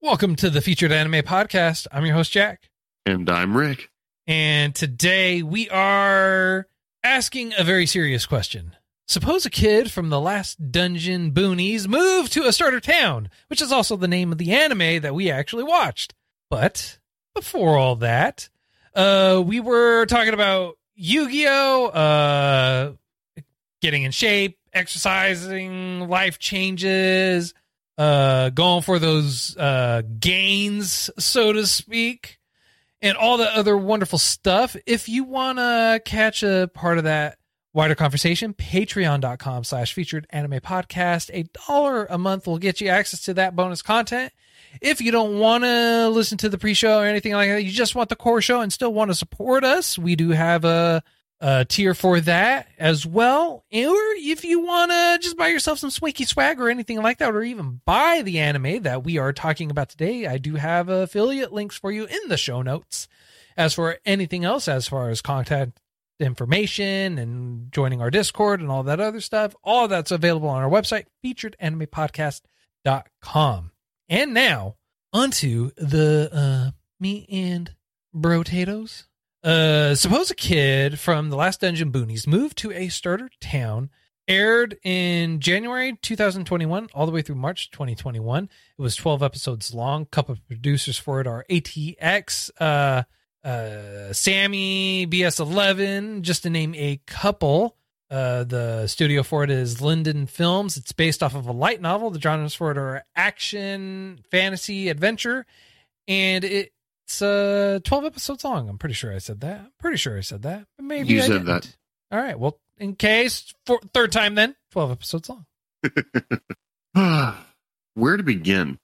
Welcome to the Featured Anime Podcast. I'm your host, Jack. And I'm Rick. And today we are asking a very serious question. Suppose a kid from the last dungeon boonies moved to a starter town, which is also the name of the anime that we actually watched. But before all that, uh, we were talking about Yu-Gi-Oh, uh, getting in shape, exercising, life changes, uh, going for those uh, gains, so to speak, and all the other wonderful stuff. If you want to catch a part of that wider conversation, patreon.com slash featured anime podcast. A dollar a month will get you access to that bonus content. If you don't want to listen to the pre-show or anything like that, you just want the core show and still want to support us, we do have a uh, tier for that as well. Or if you want to just buy yourself some swanky swag or anything like that, or even buy the anime that we are talking about today, I do have affiliate links for you in the show notes. As for anything else, as far as contact information and joining our Discord and all that other stuff, all that's available on our website, featuredanimepodcast.com. And now, onto the uh, me and brotatoes. Uh, suppose a kid from the last dungeon boonies moved to a starter town. Aired in January 2021 all the way through March 2021. It was 12 episodes long. Couple of producers for it are ATX, uh, uh, Sammy, BS11, just to name a couple. Uh, the studio for it is Linden Films. It's based off of a light novel. The genres for it are action, fantasy, adventure, and it it's uh 12 episodes long. I'm pretty sure I said that. I'm pretty sure I said that. But maybe You I said didn't. that. All right. Well, in case for third time then, 12 episodes long. Where to begin?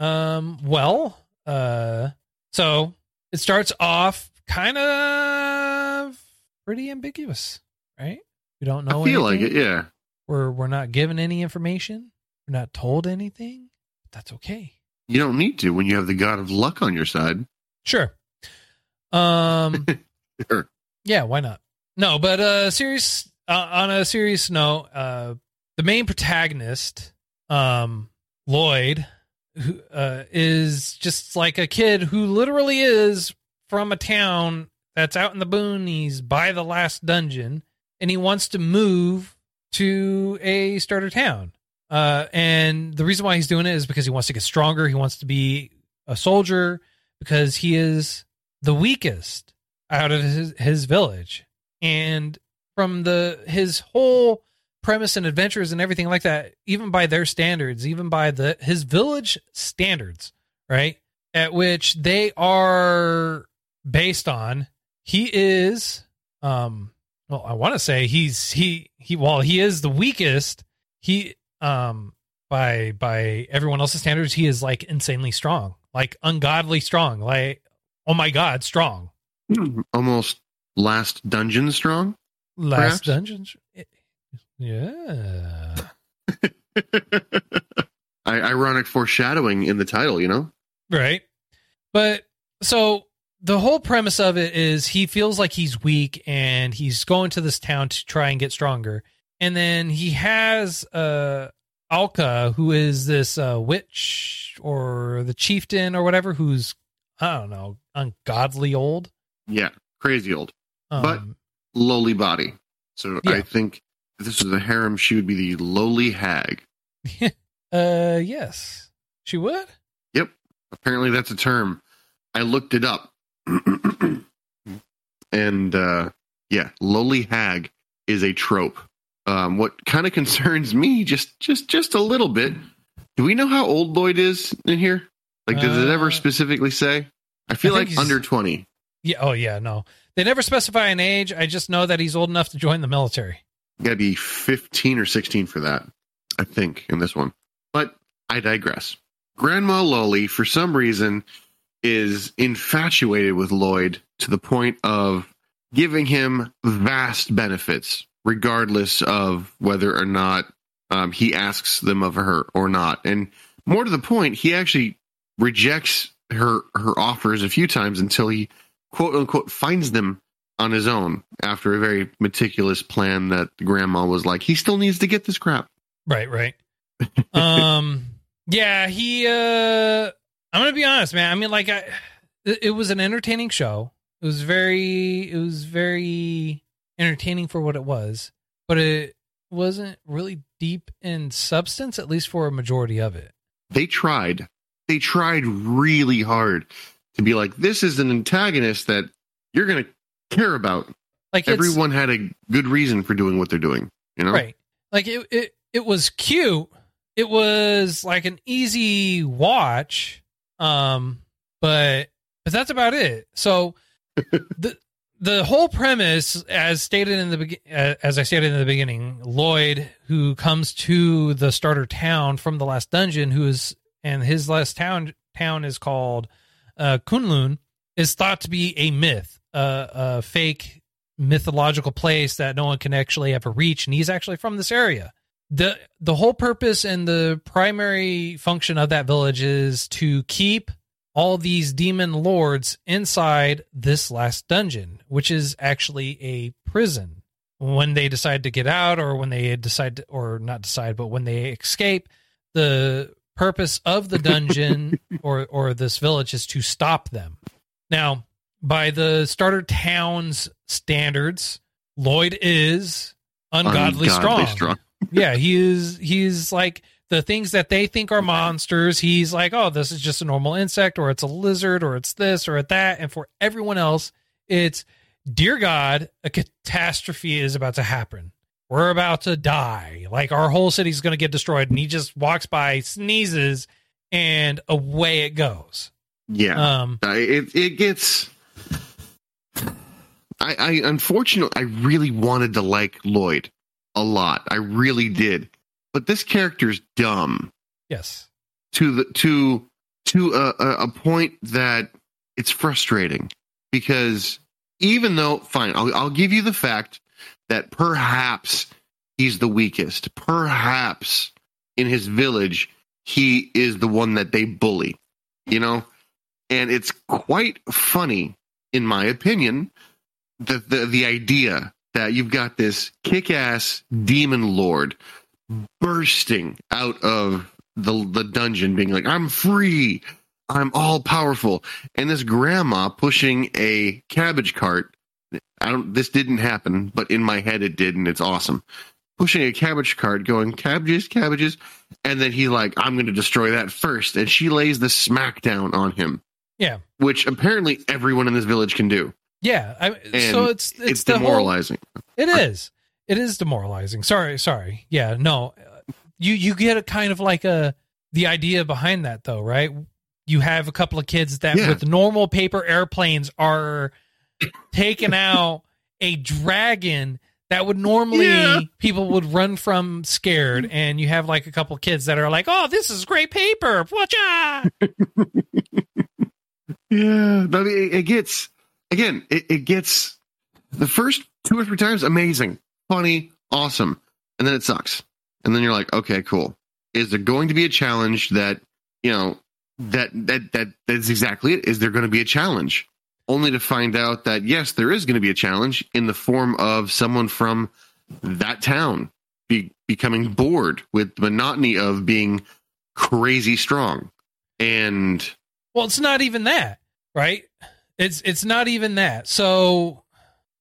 Um well, uh so it starts off kind of pretty ambiguous, right? We don't know I feel like it, yeah. We're we're not given any information. We're not told anything. But that's okay. You don't need to when you have the god of luck on your side. Sure. Um Sure. Yeah, why not? No, but uh serious uh, on a serious note, uh the main protagonist, um Lloyd, who uh is just like a kid who literally is from a town that's out in the boonies by the last dungeon and he wants to move to a starter town. Uh and the reason why he's doing it is because he wants to get stronger, he wants to be a soldier because he is the weakest out of his, his village. And from the his whole premise and adventures and everything like that even by their standards even by the his village standards right? At which they are based on he is um well i want to say he's he he while he is the weakest. He um by by everyone else's standards he is like insanely strong like ungodly strong like oh my god strong Hmm, Almost last dungeon strong. Last Perhaps? Dungeons. Yeah. I, ironic foreshadowing in the title, you know? Right. But so the whole premise of it is he feels like he's weak and he's going to this town to try and get stronger. And then he has uh Alka, who is this uh witch or the chieftain or whatever, who's I don't know, ungodly old. Yeah. Crazy old. Um, But- Lowly body. So Yeah. I think if this was a harem, she would be the loli hag. uh yes. She would? Yep. Apparently that's a term. I looked it up. and uh yeah, loli hag is a trope. Um what kind of concerns me just just just a little bit. Do we know how old Lloyd is in here? Like does it Uh, ever specifically say? I feel I like under 20. Yeah, oh yeah, no. They never specify an age. I just know that he's old enough to join the military. Got to be 15 or 16 for that, I think, in this one. But I digress. Grandma Lolly, for some reason, is infatuated with Lloyd to the point of giving him vast benefits, regardless of whether or not um, he asks them of her or not. And more to the point, he actually rejects her her offers a few times until he quote unquote finds them on his own after a very meticulous plan that grandma was like, he still needs to get this crap. Right, right. um yeah, he uh I'm going to be honest, man. I mean like I it, it was an entertaining show. It was very it was very entertaining for what it was, but it wasn't really deep in substance at least for a majority of it. They tried. They tried really hard to be like this is an antagonist that you're going to care about. Like Everyone had a good reason for doing what they're doing, you know? Right. Like it, it it was cute. It was like an easy watch. Um but but that's about it. So the the whole premise as stated in the uh, as I stated in the beginning, Lloyd who comes to the starter town from the last dungeon who is and his last town town is called uh Kunlun is thought to be a myth, a fake mythological place that no one can actually ever reach and he's actually from this area. The the whole purpose and the primary function of that village is to keep all these demon lords inside this last dungeon which is actually a prison when they decide to get out or when they decide to, or not decide but when they escape the purpose of the dungeon or or this village is to stop them now by the starter town's standards, Lloyd is ungodly, strong. yeah, he is. He's like the things that they think are monsters. He's like, oh, this is just a normal insect, or it's a lizard, or it's this, or that. And for everyone else, it's dear God, a catastrophe is about to happen. We're about to die. Like our whole city's going to get destroyed. And he just walks by, sneezes, and away it goes. Yeah. Um, Uh, it it gets. I, I unfortunately I really wanted to like Lloyd a lot. I really did, but this character's dumb yes. to the to to a, a, point that it's frustrating because even though fine, I'll, I'll give you the fact that perhaps he's the weakest. Perhaps in his village he is the one that they bully. You know, and it's quite funny in my opinion the the, the idea that you've got this kick-ass demon lord bursting out of the the dungeon being like i'm free. I'm all powerful. And this grandma pushing a cabbage cart i don't this didn't happen but in my head it did and it's awesome. Pushing a cabbage cart going cabbages cabbages. And then he like i'm going to destroy that first. And she lays the smackdown on him. Yeah. which apparently everyone in this village can do. Yeah. I, so it's it's, it's, the whole- demoralizing. It is. It is demoralizing. Sorry, sorry. Yeah, no. You you get a kind of like a the idea behind that though, right? You have a couple of kids that Yeah. with normal paper airplanes are taking out a dragon that would normally Yeah. people would run from scared mm-hmm. and you have like a couple of kids that are like, "Oh, this is great paper." Watcha! Yeah, but it, it gets again. It, it gets the first two or three times amazing, funny, awesome, and then it sucks. And then you're like, okay, cool. Is there going to be a challenge that you know that that that that's exactly it? Is there going to be a challenge? Only to find out that yes, there is going to be a challenge in the form of someone from that town be, becoming bored with the monotony of being crazy strong and Well, it's not even that, right? It's it's not even that. So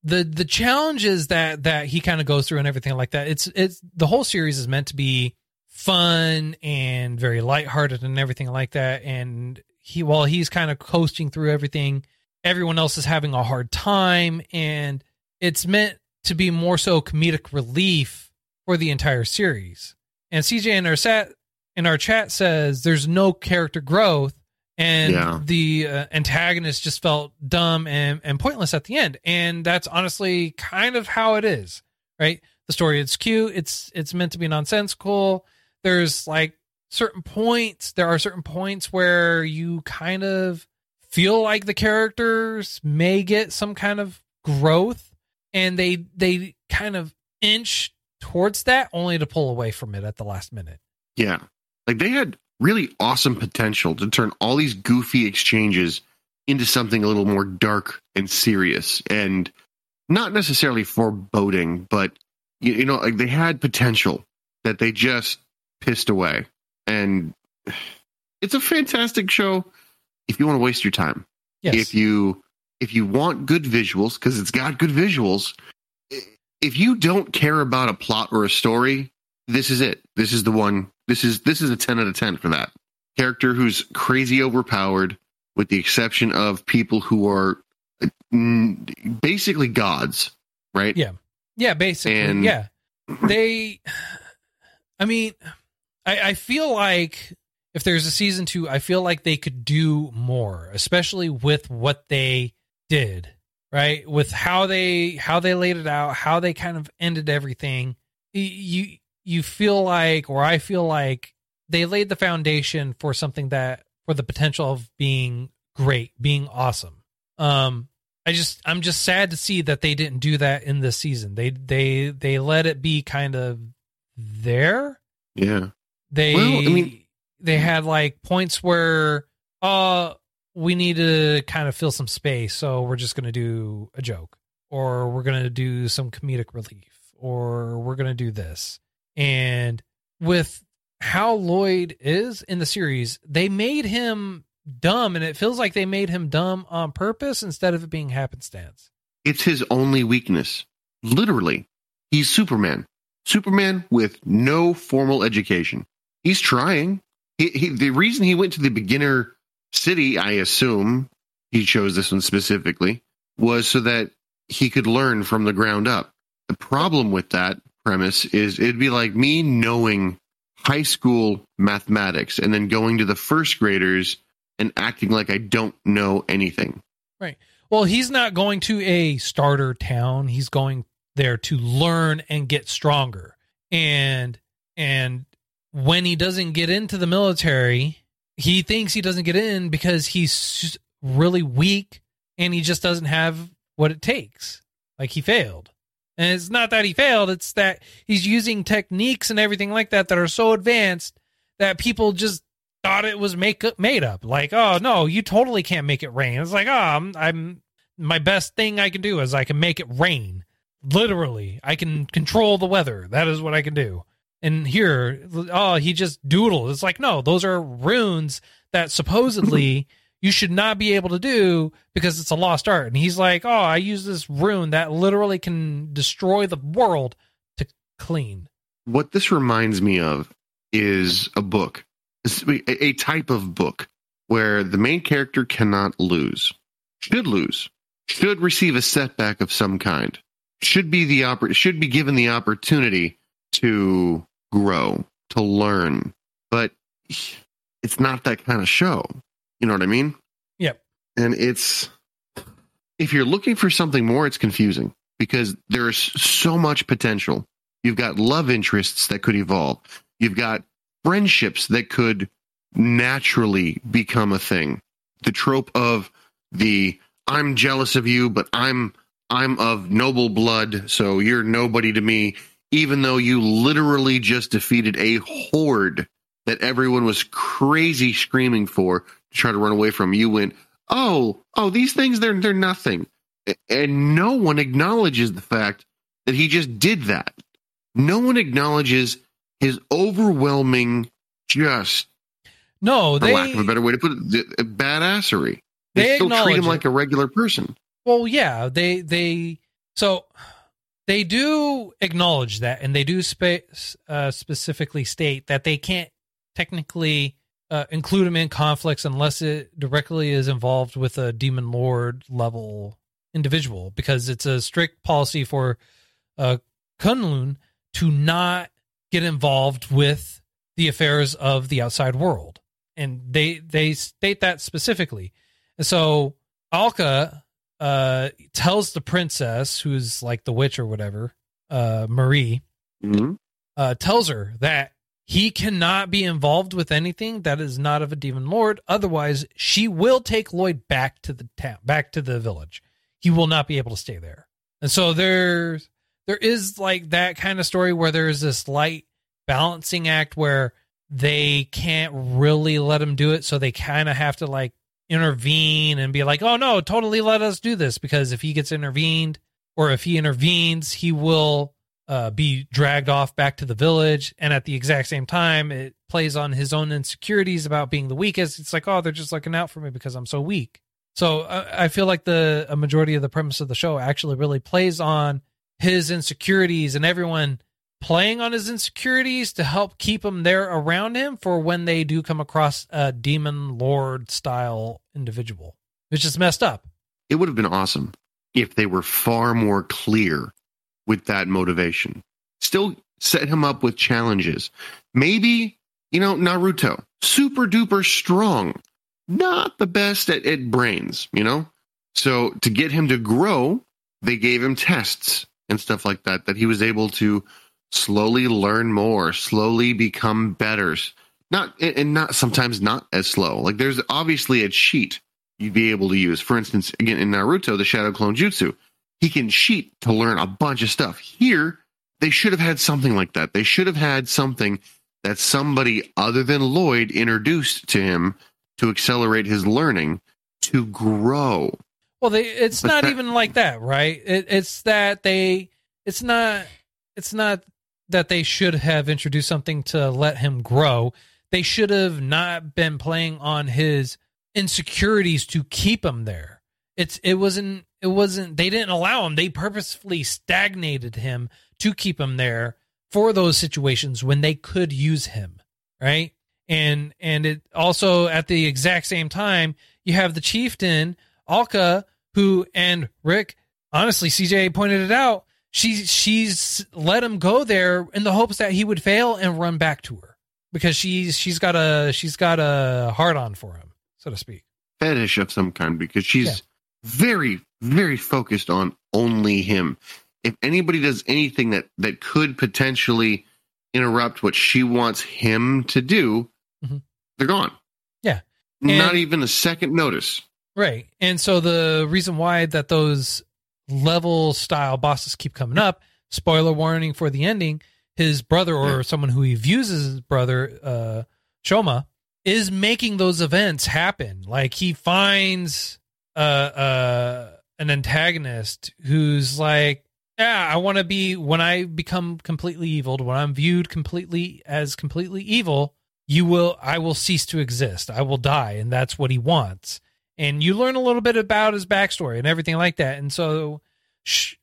the the challenges that that he kind of goes through and everything like that. It's it's the whole series is meant to be fun and very lighthearted and everything like that. And he while he's kind of coasting through everything, everyone else is having a hard time, and it's meant to be more so comedic relief for the entire series. And CJ in our set in our chat says there's no character growth and Yeah. the uh, antagonist just felt dumb and, and pointless at the end and that's honestly kind of how it is right the story it's cute it's it's meant to be nonsensical there's like certain points there are certain points where you kind of feel like the characters may get some kind of growth and they they kind of inch towards that only to pull away from it at the last minute. Yeah. Like they had really awesome potential to turn all these goofy exchanges into something a little more dark and serious and not necessarily foreboding, but you, you know, like they had potential that they just pissed away. And it's a fantastic show if you want to waste your time. Yes. If you if you want good visuals, because it's got good visuals, if you don't care about a plot or a story, this is it. This is the one. This is this is a ten out of ten for that character who's crazy overpowered, with the exception of people who are mm, basically gods, right? Yeah. Yeah, basically. And- yeah. They I mean, I, I feel like if there's a season two, I feel like they could do more, especially with what they did, right? With how they how they laid it out, how they kind of ended everything. You you feel like, or I feel like they laid the foundation for something that for the potential of being great, being awesome. Um, I just I'm just sad to see that they didn't do that in this season. They they they let it be kind of there. Yeah. They Well, I mean- they had like points where uh we need to kind of fill some space, so we're just gonna do a joke. Or we're gonna do some comedic relief, or we're gonna do this. And with how Lloyd is in the series, they made him dumb, and it feels like they made him dumb on purpose instead of it being happenstance. It's his only weakness. Literally, he's Superman. Superman with no formal education. He's trying. He, he, the reason he went to the beginner city, I assume he chose this one specifically, was so that he could learn from the ground up. The problem with that premise is it'd be like me knowing high school mathematics and then going to the first graders and acting like I don't know anything. Right. Well, he's not going to a starter town. He's going there to learn and get stronger. And and when he doesn't get into the military, he thinks he doesn't get in because he's really weak and he just doesn't have what it takes. Like he failed. And it's not that he failed, it's that he's using techniques and everything like that that are so advanced that people just thought it was make up, made up. Like, oh no, you totally can't make it rain. It's like, oh, I'm, I'm my best thing I can do is I can make it rain. Literally, I can control the weather. That is what I can do. And here, oh, he just doodled. It's like, no, those are runes that supposedly you should not be able to do because it's a lost art. And he's like, oh, I use this rune that literally can destroy the world to clean. what this reminds me of is a book, a type of book where the main character cannot lose, should lose, should receive a setback of some kind, should be the oppor- should be given the opportunity to grow, to learn, but it's not that kind of show. You know what I mean? Yep. And it's if you're looking for something more, it's confusing because there's so much potential. You've got love interests that could evolve. You've got friendships that could naturally become a thing. The trope of the I'm jealous of you, but I'm I'm of noble blood, so you're nobody to me, even though you literally just defeated a horde that everyone was crazy screaming for try to run away from. You went, "Oh, oh, these things they're they're nothing." And no one acknowledges the fact that he just did that. No one acknowledges his overwhelming, just No, for they lack of a better way to put it, th- badassery. They, They still treat him like a regular person. Well, yeah, they they so they do acknowledge that, and they do spe- uh, specifically state that they can't technically uh, include him in conflicts unless it directly is involved with a demon lord level individual, because it's a strict policy for uh, Kunlun to not get involved with the affairs of the outside world, and they they state that specifically. And so Alka uh tells the princess who's like the witch or whatever uh marie Mhm. uh tells her that he cannot be involved with anything that is not of a demon lord. Otherwise, she will take Lloyd back to the town, back to the village. He will not be able to stay there. And so there's there is like that kind of story where there's this light balancing act where they can't really let him do it, so they kind of have to like intervene and be like, "Oh no, totally let us do this," because if he gets intervened or if he intervenes, he will uh, be dragged off back to the village. And at the exact same time, it plays on his own insecurities about being the weakest. It's like, oh, they're just looking out for me because I'm so weak. So I, I feel like the a majority of the premise of the show actually really plays on his insecurities and everyone playing on his insecurities to help keep him there around him for when they do come across a demon lord style individual. It's just messed up. It would have been awesome if they were far more clear with that motivation. Still set him up with challenges. Maybe, you know, Naruto, super duper strong, not the best at, at brains, you know? So to get him to grow, they gave him tests and stuff like that, that he was able to slowly learn more, slowly become better. Not and not sometimes not as slow. Like there's obviously a cheat you'd be able to use. For instance, again in Naruto, the Shadow Clone Jutsu, he can cheat to learn a bunch of stuff. Here, they should have had something like that. They should have had something that somebody other than Lloyd introduced to him to accelerate his learning to grow. Well, they, it's but not that, even like that, right? It, it's that they, it's not, it's not that they should have introduced something to let him grow. They should have not been playing on his insecurities to keep him there. It's, it wasn't, it wasn't, they didn't allow him. They purposefully stagnated him to keep him there for those situations when they could use him, right? And, and it also at the exact same time, you have the chieftain Alka, who and Rick, honestly, CJ pointed it out. She's she's let him go there in the hopes that he would fail and run back to her because she's she's got a she's got a heart on for him, so to speak. Fetish of some kind because she's yeah. very very focused on only him. If anybody does anything that that could potentially interrupt what she wants him to do, mm-hmm. they're gone. Yeah. And, Not even a second notice. Right. And so the reason why that those level style bosses keep coming up, spoiler warning for the ending, his brother or yeah. someone who he views as his brother, uh, Shoma, is making those events happen. Like he finds uh, uh, an antagonist who's like, yeah, I want to be when I become completely evil, when I'm viewed completely as completely evil, you will I will cease to exist. I will die, and that's what he wants and you learn a little bit about his backstory and everything like that. And so,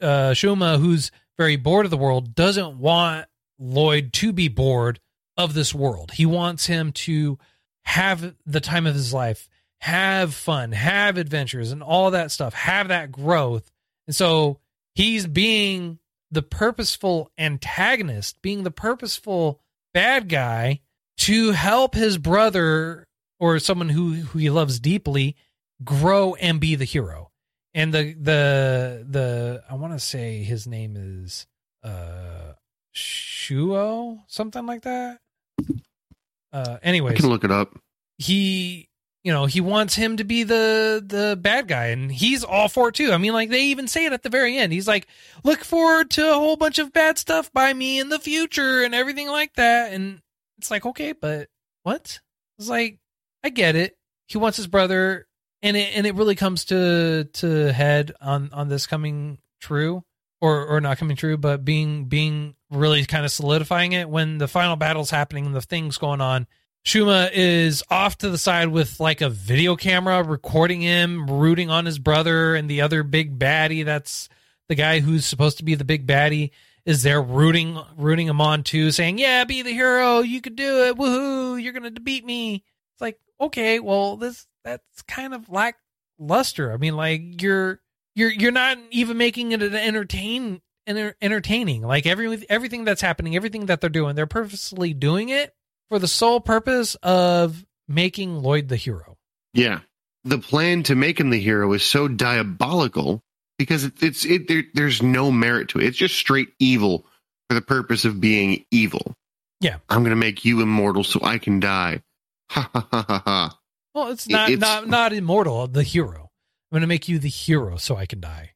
uh, Shuma, who's very bored of the world, doesn't want Lloyd to be bored of this world. He wants him to have the time of his life, have fun, have adventures, and all that stuff, have that growth. And so he's being the purposeful antagonist, being the purposeful bad guy to help his brother or someone who, who he loves deeply grow and be the hero. And the the the I want to say his name is uh Shuo, something like that. Uh anyways, I can look it up. He you know, he wants him to be the the bad guy and he's all for it too. I mean, like they even say it at the very end. He's like, "Look forward to a whole bunch of bad stuff by me in the future and everything like that." And it's like, "Okay, but what?" It's like, I get it. He wants his brother and it and it really comes to to head on on this coming true or or not coming true, but being being really kind of solidifying it when the final battle's happening and the things going on. Shuma is off to the side with like a video camera recording him rooting on his brother and the other big baddie. That's the guy who's supposed to be the big baddie is there rooting rooting him on too saying yeah be the hero. You could do it. Woohoo. You're gonna beat me. It's like okay well this that's kind of lackluster. I mean, like you're you're you're not even making it an entertain entertaining. Like every everything that's happening, everything that they're doing, they're purposely doing it for the sole purpose of making Lloyd the hero. Yeah, the plan to make him the hero is so diabolical because it, it's it there, there's no merit to it. It's just straight evil for the purpose of being evil. Yeah. I'm going to make you immortal so I can die. Ha ha ha ha ha. Well, it's It- not it's- not not immortal. The hero. I'm going to make you the hero so I can die.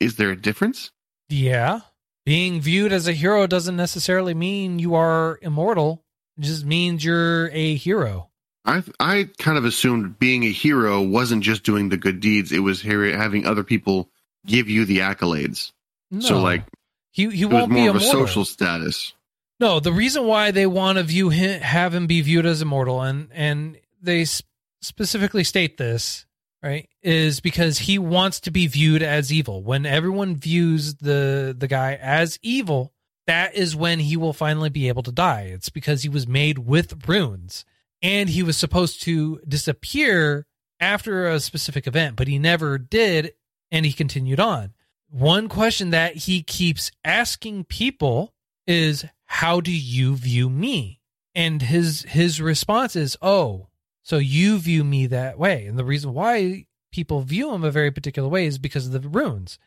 Is there a difference? Yeah. Being viewed as a hero doesn't necessarily mean you are immortal. It just means you're a hero. I I kind of assumed being a hero wasn't just doing the good deeds; it was having other people give you the accolades. No. So, like, he he won't be more of a social status. No, the reason why they want to view him, have him be viewed as immortal, and and they s- specifically state this right, is because he wants to be viewed as evil. When everyone views the the guy as evil, that is when he will finally be able to die. It's because he was made with runes, and he was supposed to disappear after a specific event, but he never did, and he continued on. One question that he keeps asking people is how do you view me and his his response is oh so you view me that way and the reason why people view him a very particular way is because of the runes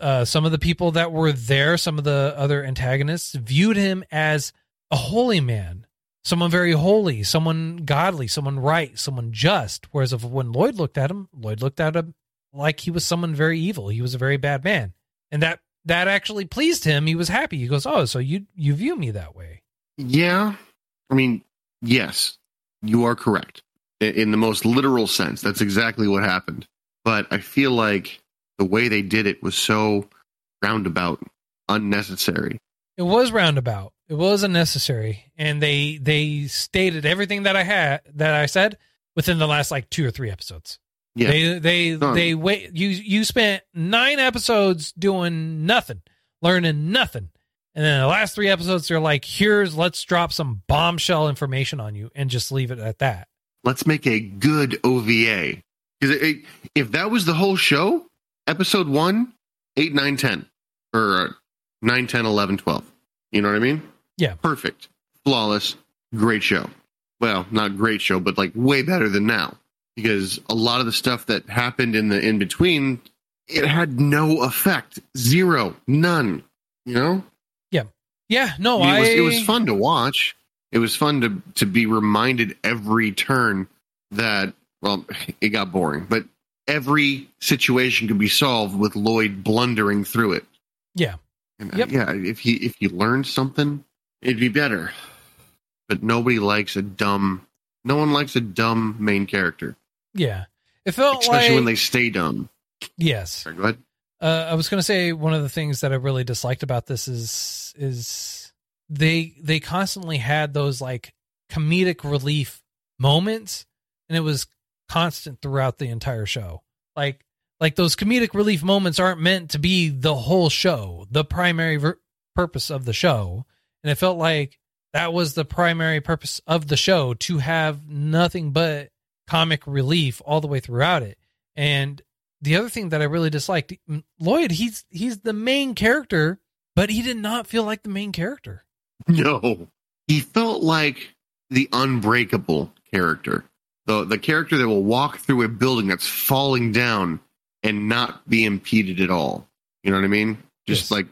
uh, some of the people that were there some of the other antagonists viewed him as a holy man someone very holy someone godly someone right someone just whereas if when lloyd looked at him lloyd looked at him like he was someone very evil he was a very bad man and that that actually pleased him. He was happy. He goes, "Oh, so you you view me that way?" Yeah, I mean, yes, you are correct in the most literal sense. That's exactly what happened. But I feel like the way they did it was so roundabout, unnecessary. It was roundabout. It was unnecessary, and they they stated everything that I had that I said within the last like two or three episodes. Yeah. They they Done. they wait. You you spent nine episodes doing nothing, learning nothing, and then the last three episodes they're like, "Here's let's drop some bombshell information on you and just leave it at that." Let's make a good OVA. Because if that was the whole show, episode one, eight, nine, 10, or uh, 9, 10, 11, 12. You know what I mean? Yeah. Perfect. Flawless. Great show. Well, not great show, but like way better than now. Because a lot of the stuff that happened in the in between, it had no effect. Zero. None. You know? Yeah, Yeah. no, I mean, it, was, it was fun to watch. It was fun to to be reminded every turn that well, it got boring, but every situation could be solved with Lloyd blundering through it. Yeah. And, uh, yeah. If he if he learned something, it'd be better. But nobody likes a dumb. No one likes a dumb main character, Yeah, it felt especially like when they stay dumb. yes. Sorry, go ahead. Uh, I was going to say one of the things that I really disliked about this is is they they constantly had those like comedic relief moments, and it was constant throughout the entire show. Like like those comedic relief moments aren't meant to be the whole show, the primary ver- purpose of the show, and it felt like that was the primary purpose of the show to have nothing but comic relief all the way throughout it. And the other thing that I really disliked, Lloyd, he's he's the main character, but he did not feel like the main character. No, he felt like the unbreakable character, the the character that will walk through a building that's falling down and not be impeded at all. You know what I mean? Just Yes. like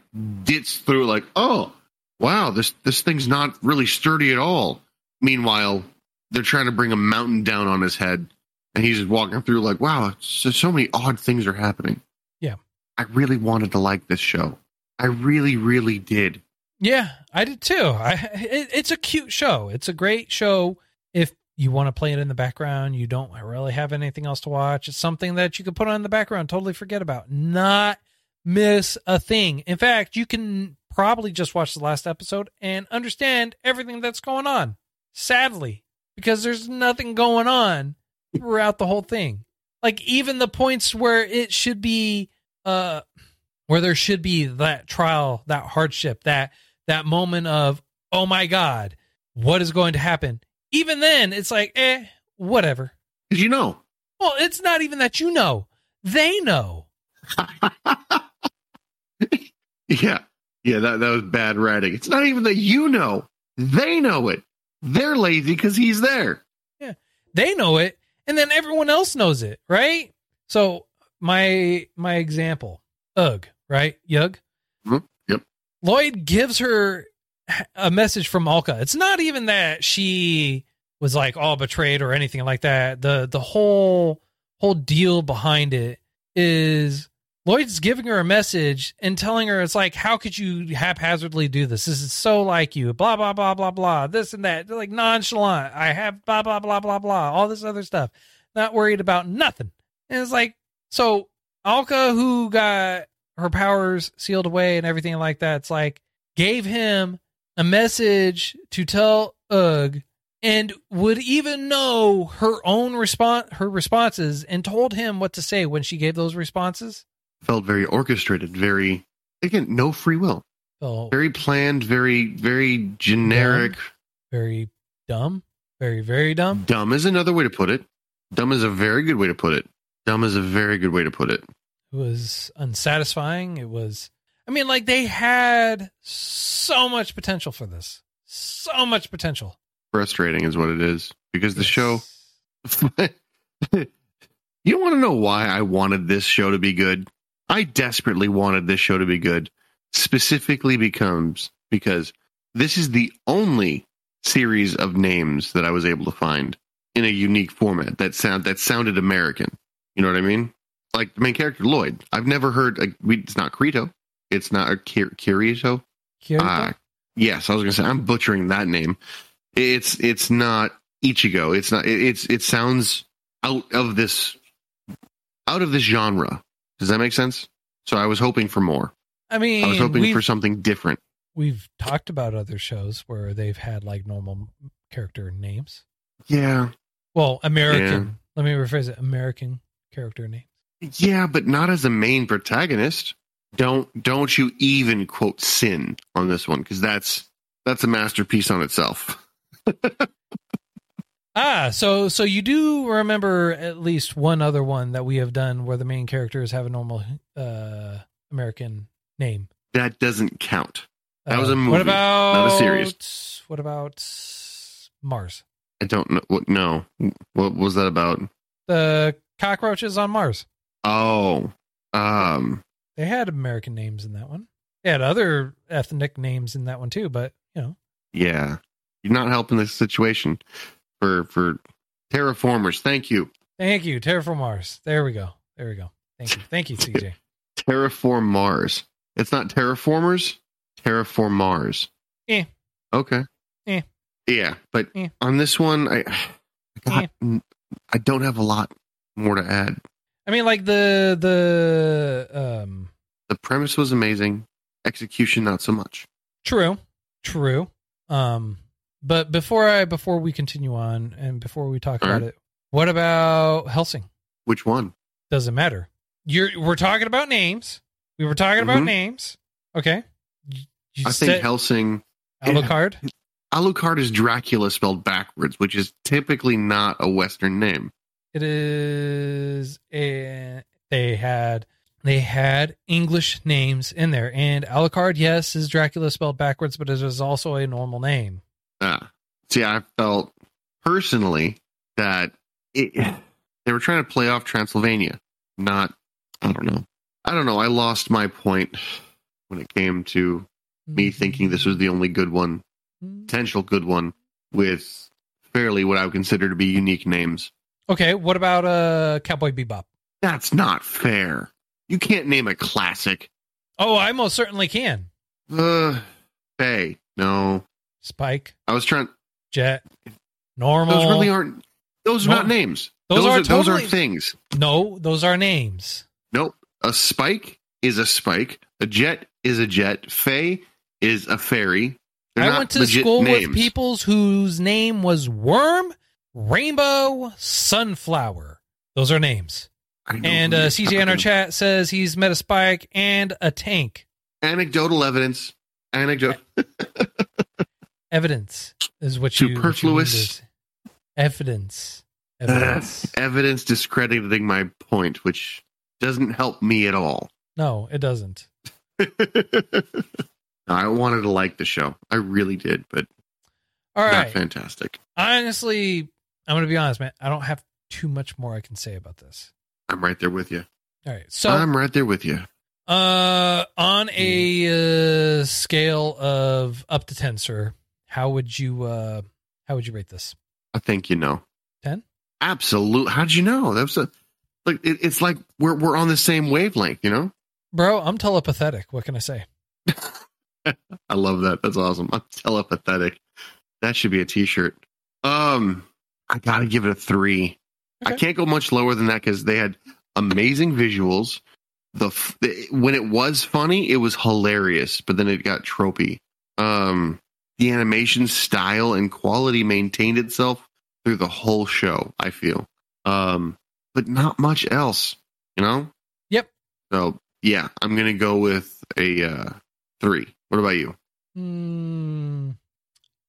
gets through, like, oh wow, this this thing's not really sturdy at all. Meanwhile, they're trying to bring a mountain down on his head, and he's just walking through, like, wow, so, so many odd things are happening. Yeah. I really wanted to like this show. I really, really did. Yeah, I did too. I it, it's a cute show. It's a great show if you want to play it in the background. You don't really have anything else to watch. It's something that you can put on the background, totally forget about, not miss a thing. In fact, you can probably just watch the last episode and understand everything that's going on. Sadly, because there's nothing going on throughout the whole thing. Like even the points where it should be uh where there should be that trial, that hardship, that that moment of, oh my God, what is going to happen? Even then, it's like, eh, whatever. You know? Well, it's not even that you know. They know. yeah. Yeah, that, that was bad writing. It's not even that you know. They know it. They're lazy because he's there. Yeah. They know it, and then everyone else knows it, right? So my my example, Ugh, right? Yug. Mhm. Yep. Lloyd gives her a message from Alka. It's not even that she was like all betrayed or anything like that. The the whole whole deal behind it is Lloyd's giving her a message and telling her it's like, how could you haphazardly do this? This is so like you. Blah blah blah blah blah. This and that. They're like nonchalant. I have blah blah blah blah blah. All this other stuff. Not worried about nothing. And it's like so Alka, who got her powers sealed away and everything like that, it's like gave him a message to tell Ugg and would even know her own response her responses and told him what to say when she gave those responses. Felt very orchestrated, very again, no free will. So Very planned, very, very generic. very dumb. Very, very dumb. Dumb is another way to put it. Dumb is a very good way to put it. Dumb is a very good way to put it. It was unsatisfying. It was I mean, like they had so much potential for this. So much potential. Frustrating is what it is. Because the show you want to know why I wanted this show to be good? I desperately wanted this show to be good. Specifically becomes because this is the only series of names that I was able to find in a unique format that sound that sounded American. You know what I mean? Like the main character Lloyd. I've never heard. Like, we, it's not Kirito. It's not a Kir- Kirito. Ah, yes, I was gonna say I'm butchering that name. It's it's not Ichigo. It's not. It, it's it sounds out of this out of this genre. Does that make sense? So I was hoping for more. I mean, I was hoping for something different. we've talked about other shows where they've had like normal character names. Yeah, Well, American. Let me rephrase it. American character names. yeah, but not as a main protagonist. Don't don't you even quote Sin on this one because that's that's a masterpiece on itself. Ah, so so you do remember at least one other one that we have done where the main characters have a normal uh American name. That doesn't count. That Uh, was a movie, What about not a series. What about Mars? I don't know what. No, what was that about? The cockroaches on Mars. Oh, um, They had American names in that one. They had other ethnic names in that one too, but you know, yeah. You're not helping this situation for for terraformers. Thank you. thank you, Terra Formars. There we go. There we go. Thank you, thank you, CJ. Terra Formars. It's not terraformers. Terra Formars. Yeah. Okay. Eh. Yeah, but Eh. on this one, I, I, got, I don't have a lot more to add. I mean, like the the um The premise was amazing. Execution, not so much. True, true. Um, but before I before we continue on and before we talk All about right. it, what about Hellsing? Which one? Doesn't matter. You're we're talking about names. We were talking about Mhm. names. Okay. You, you I think Hellsing. Alucard. Alucard is Dracula spelled backwards, which is typically not a Western name. It is a they had they had English names in there, and Alucard, yes, is Dracula spelled backwards, but it is also a normal name. Ah, see, I felt personally that it, they were trying to play off Transylvania. Not, I don't know. I don't know. I lost my point when it came to me thinking this was the only good one, potential good one, with fairly what I would consider to be unique names. Okay, what about uh Cowboy Bebop? That's not fair. You can't name a classic. Oh, I most certainly can. Uh, Faye. No. Spike, I was trying. Jet, normal. Those really aren't. Those are No. not names. Those are those are things. no, those are names. Nope. A spike is a spike. A jet is a jet. Faye is a fairy. They're I went to school names. with peoples whose name was Worm, Rainbow, Sunflower. Those are names. And uh, CJ in our chat says he's met a spike and a tank. Anecdotal evidence. Anecdote. Evidence is what you. what you Superfluous. Evidence. Evidence. evidence discrediting my point, which doesn't help me at all. no, it doesn't. I wanted to like the show. I really did, but All not right. fantastic. Honestly, I'm going to be honest, man. I don't have too much more I can say about this. I'm right there with you. All right. So I'm right there with you. Uh, on a uh, scale of up to ten, sir, how would you uh how would you rate this? I think you know. 10? Absolute. How'd you know? That was a, like it, it's like we're we're on the same wavelength. You know. Bro, I'm telepathetic. What can I say? I love that. That's awesome. I'm telepathetic. That should be a T-shirt. Um, I gotta give it a three. I can't go much lower than that because they had amazing visuals. The, f- the when it was funny, it was hilarious, but then it got tropey. Um, the animation style and quality maintained itself through the whole show. I feel, um, but not much else. You know. Yep. So yeah, I'm gonna go with a uh, three. What about you? Hmm.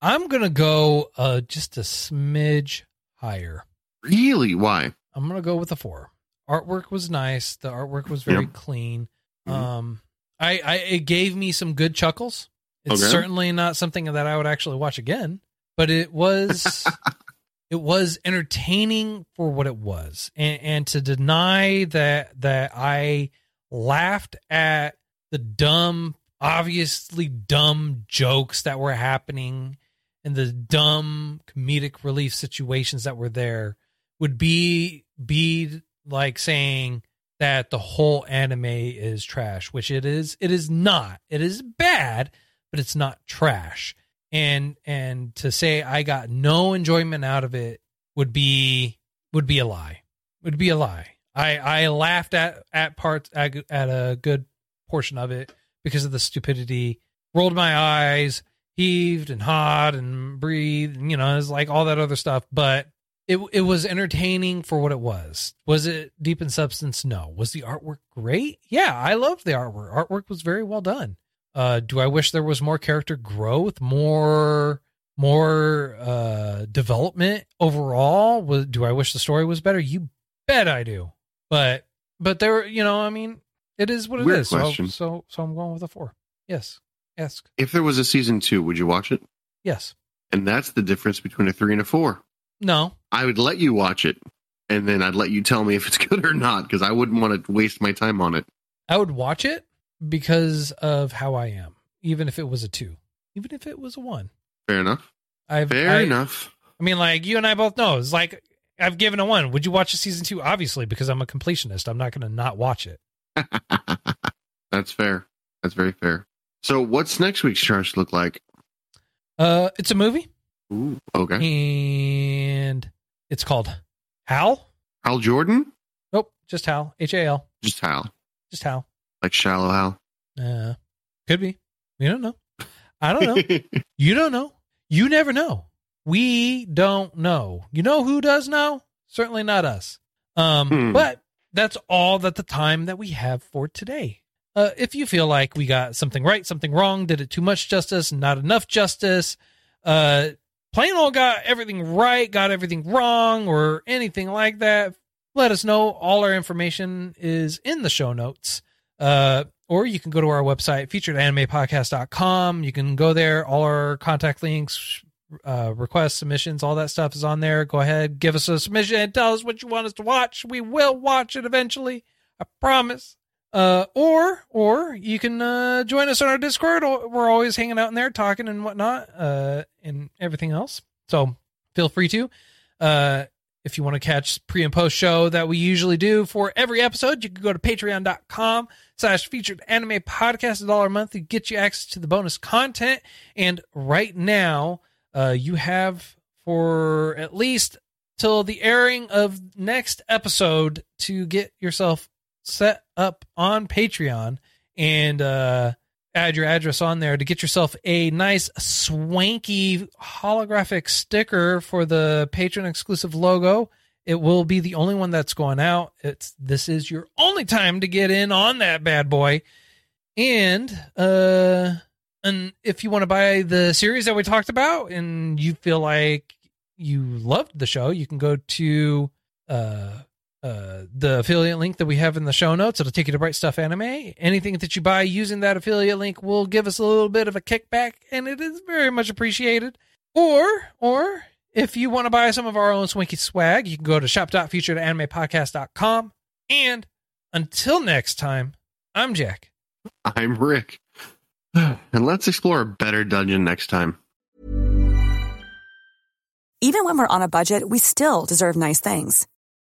I'm gonna go uh just a smidge higher. Really? Why? I'm gonna go with a four. Artwork was nice. The artwork was very Yep. clean. Mhm. Um, I, I it gave me some good chuckles. It's Okay. certainly not something that I would actually watch again, but it was it was entertaining for what it was, and, and to deny that that I laughed at the dumb, obviously dumb jokes that were happening and the dumb comedic relief situations that were there would be be like saying that the whole anime is trash, which it is. It is not. It is bad, but it's not trash. And and to say I got no enjoyment out of it would be would be a lie. Would be a lie. I I laughed at at parts at, at a good portion of it because of the stupidity. Rolled my eyes, heaved and hawed and breathed, and, you know, it's like all that other stuff. But it it was entertaining for what it was. Was it deep in substance? No. Was the artwork great? Yeah, I loved the artwork. Artwork was very well done. Uh, do I wish there was more character growth, more more uh, development overall? Was, do I wish the story was better? You bet I do. But but there, you know, I mean, it is what it is. Weird So, question. so so I'm going with a four. Yes. Ask. If there was a season two, would you watch it? Yes. And that's the difference between a three and a four. No. I would let you watch it, and then I'd let you tell me if it's good or not, because I wouldn't want to waste my time on it. I would watch it because of how I am, even if it was a two, even if it was a one. Fair enough. I've Fair I, enough. I mean, like you and I both know, it's like I've given a one. Would you watch a season two? Obviously, because I'm a completionist. I'm not going to not watch it. that's fair. That's very fair. So, what's next week's charts look like? Uh, it's a movie, Ooh, okay. and it's called Hal. Hal Jordan? Nope, just Hal. H A L. Just Hal. Just Hal. Like Shallow Hal. Uh, could be. We don't know. I don't know. You don't know. You never know. We don't know. You know who does know? Certainly not us. Um, Hmm. but that's all that the time that we have for today. Uh, if you feel like we got something right, something wrong, did it too much justice, not enough justice, uh, plain old got everything right, got everything wrong, or anything like that, let us know. All our information is in the show notes. Uh, or you can go to our website, featuredanimepodcast.com. You can go there. All our contact links, uh, requests, submissions, all that stuff is on there. Go ahead, give us a submission and tell us what you want us to watch. We will watch it eventually. I promise. Uh, or, or you can, uh, join us on our Discord. We're always hanging out in there talking and whatnot, uh, and everything else. So feel free to, uh, if you want to catch pre and post show that we usually do for every episode, you can go to patreon.com slash featured anime podcast. A dollar a month to get you access to the bonus content. And right now, uh, you have for at least till the airing of next episode to get yourself set up on Patreon and uh, add your address on there to get yourself a nice swanky holographic sticker for the patron exclusive logo. It will be the only one that's going out. It's this is your only time to get in on that bad boy. And uh and if you want to buy the series that we talked about and you feel like you loved the show, you can go to uh uh, the affiliate link that we have in the show notes. It'll take you to Right Stuf Anime. Anything that you buy using that affiliate link will give us a little bit of a kickback, and it is very much appreciated. Or, or if you want to buy some of our own swanky swag, you can go to shop.featuredanimepodcast.com. And until next time, I'm Jack. I'm Rick. And let's explore a better dungeon next time. Even when we're on a budget, we still deserve nice things.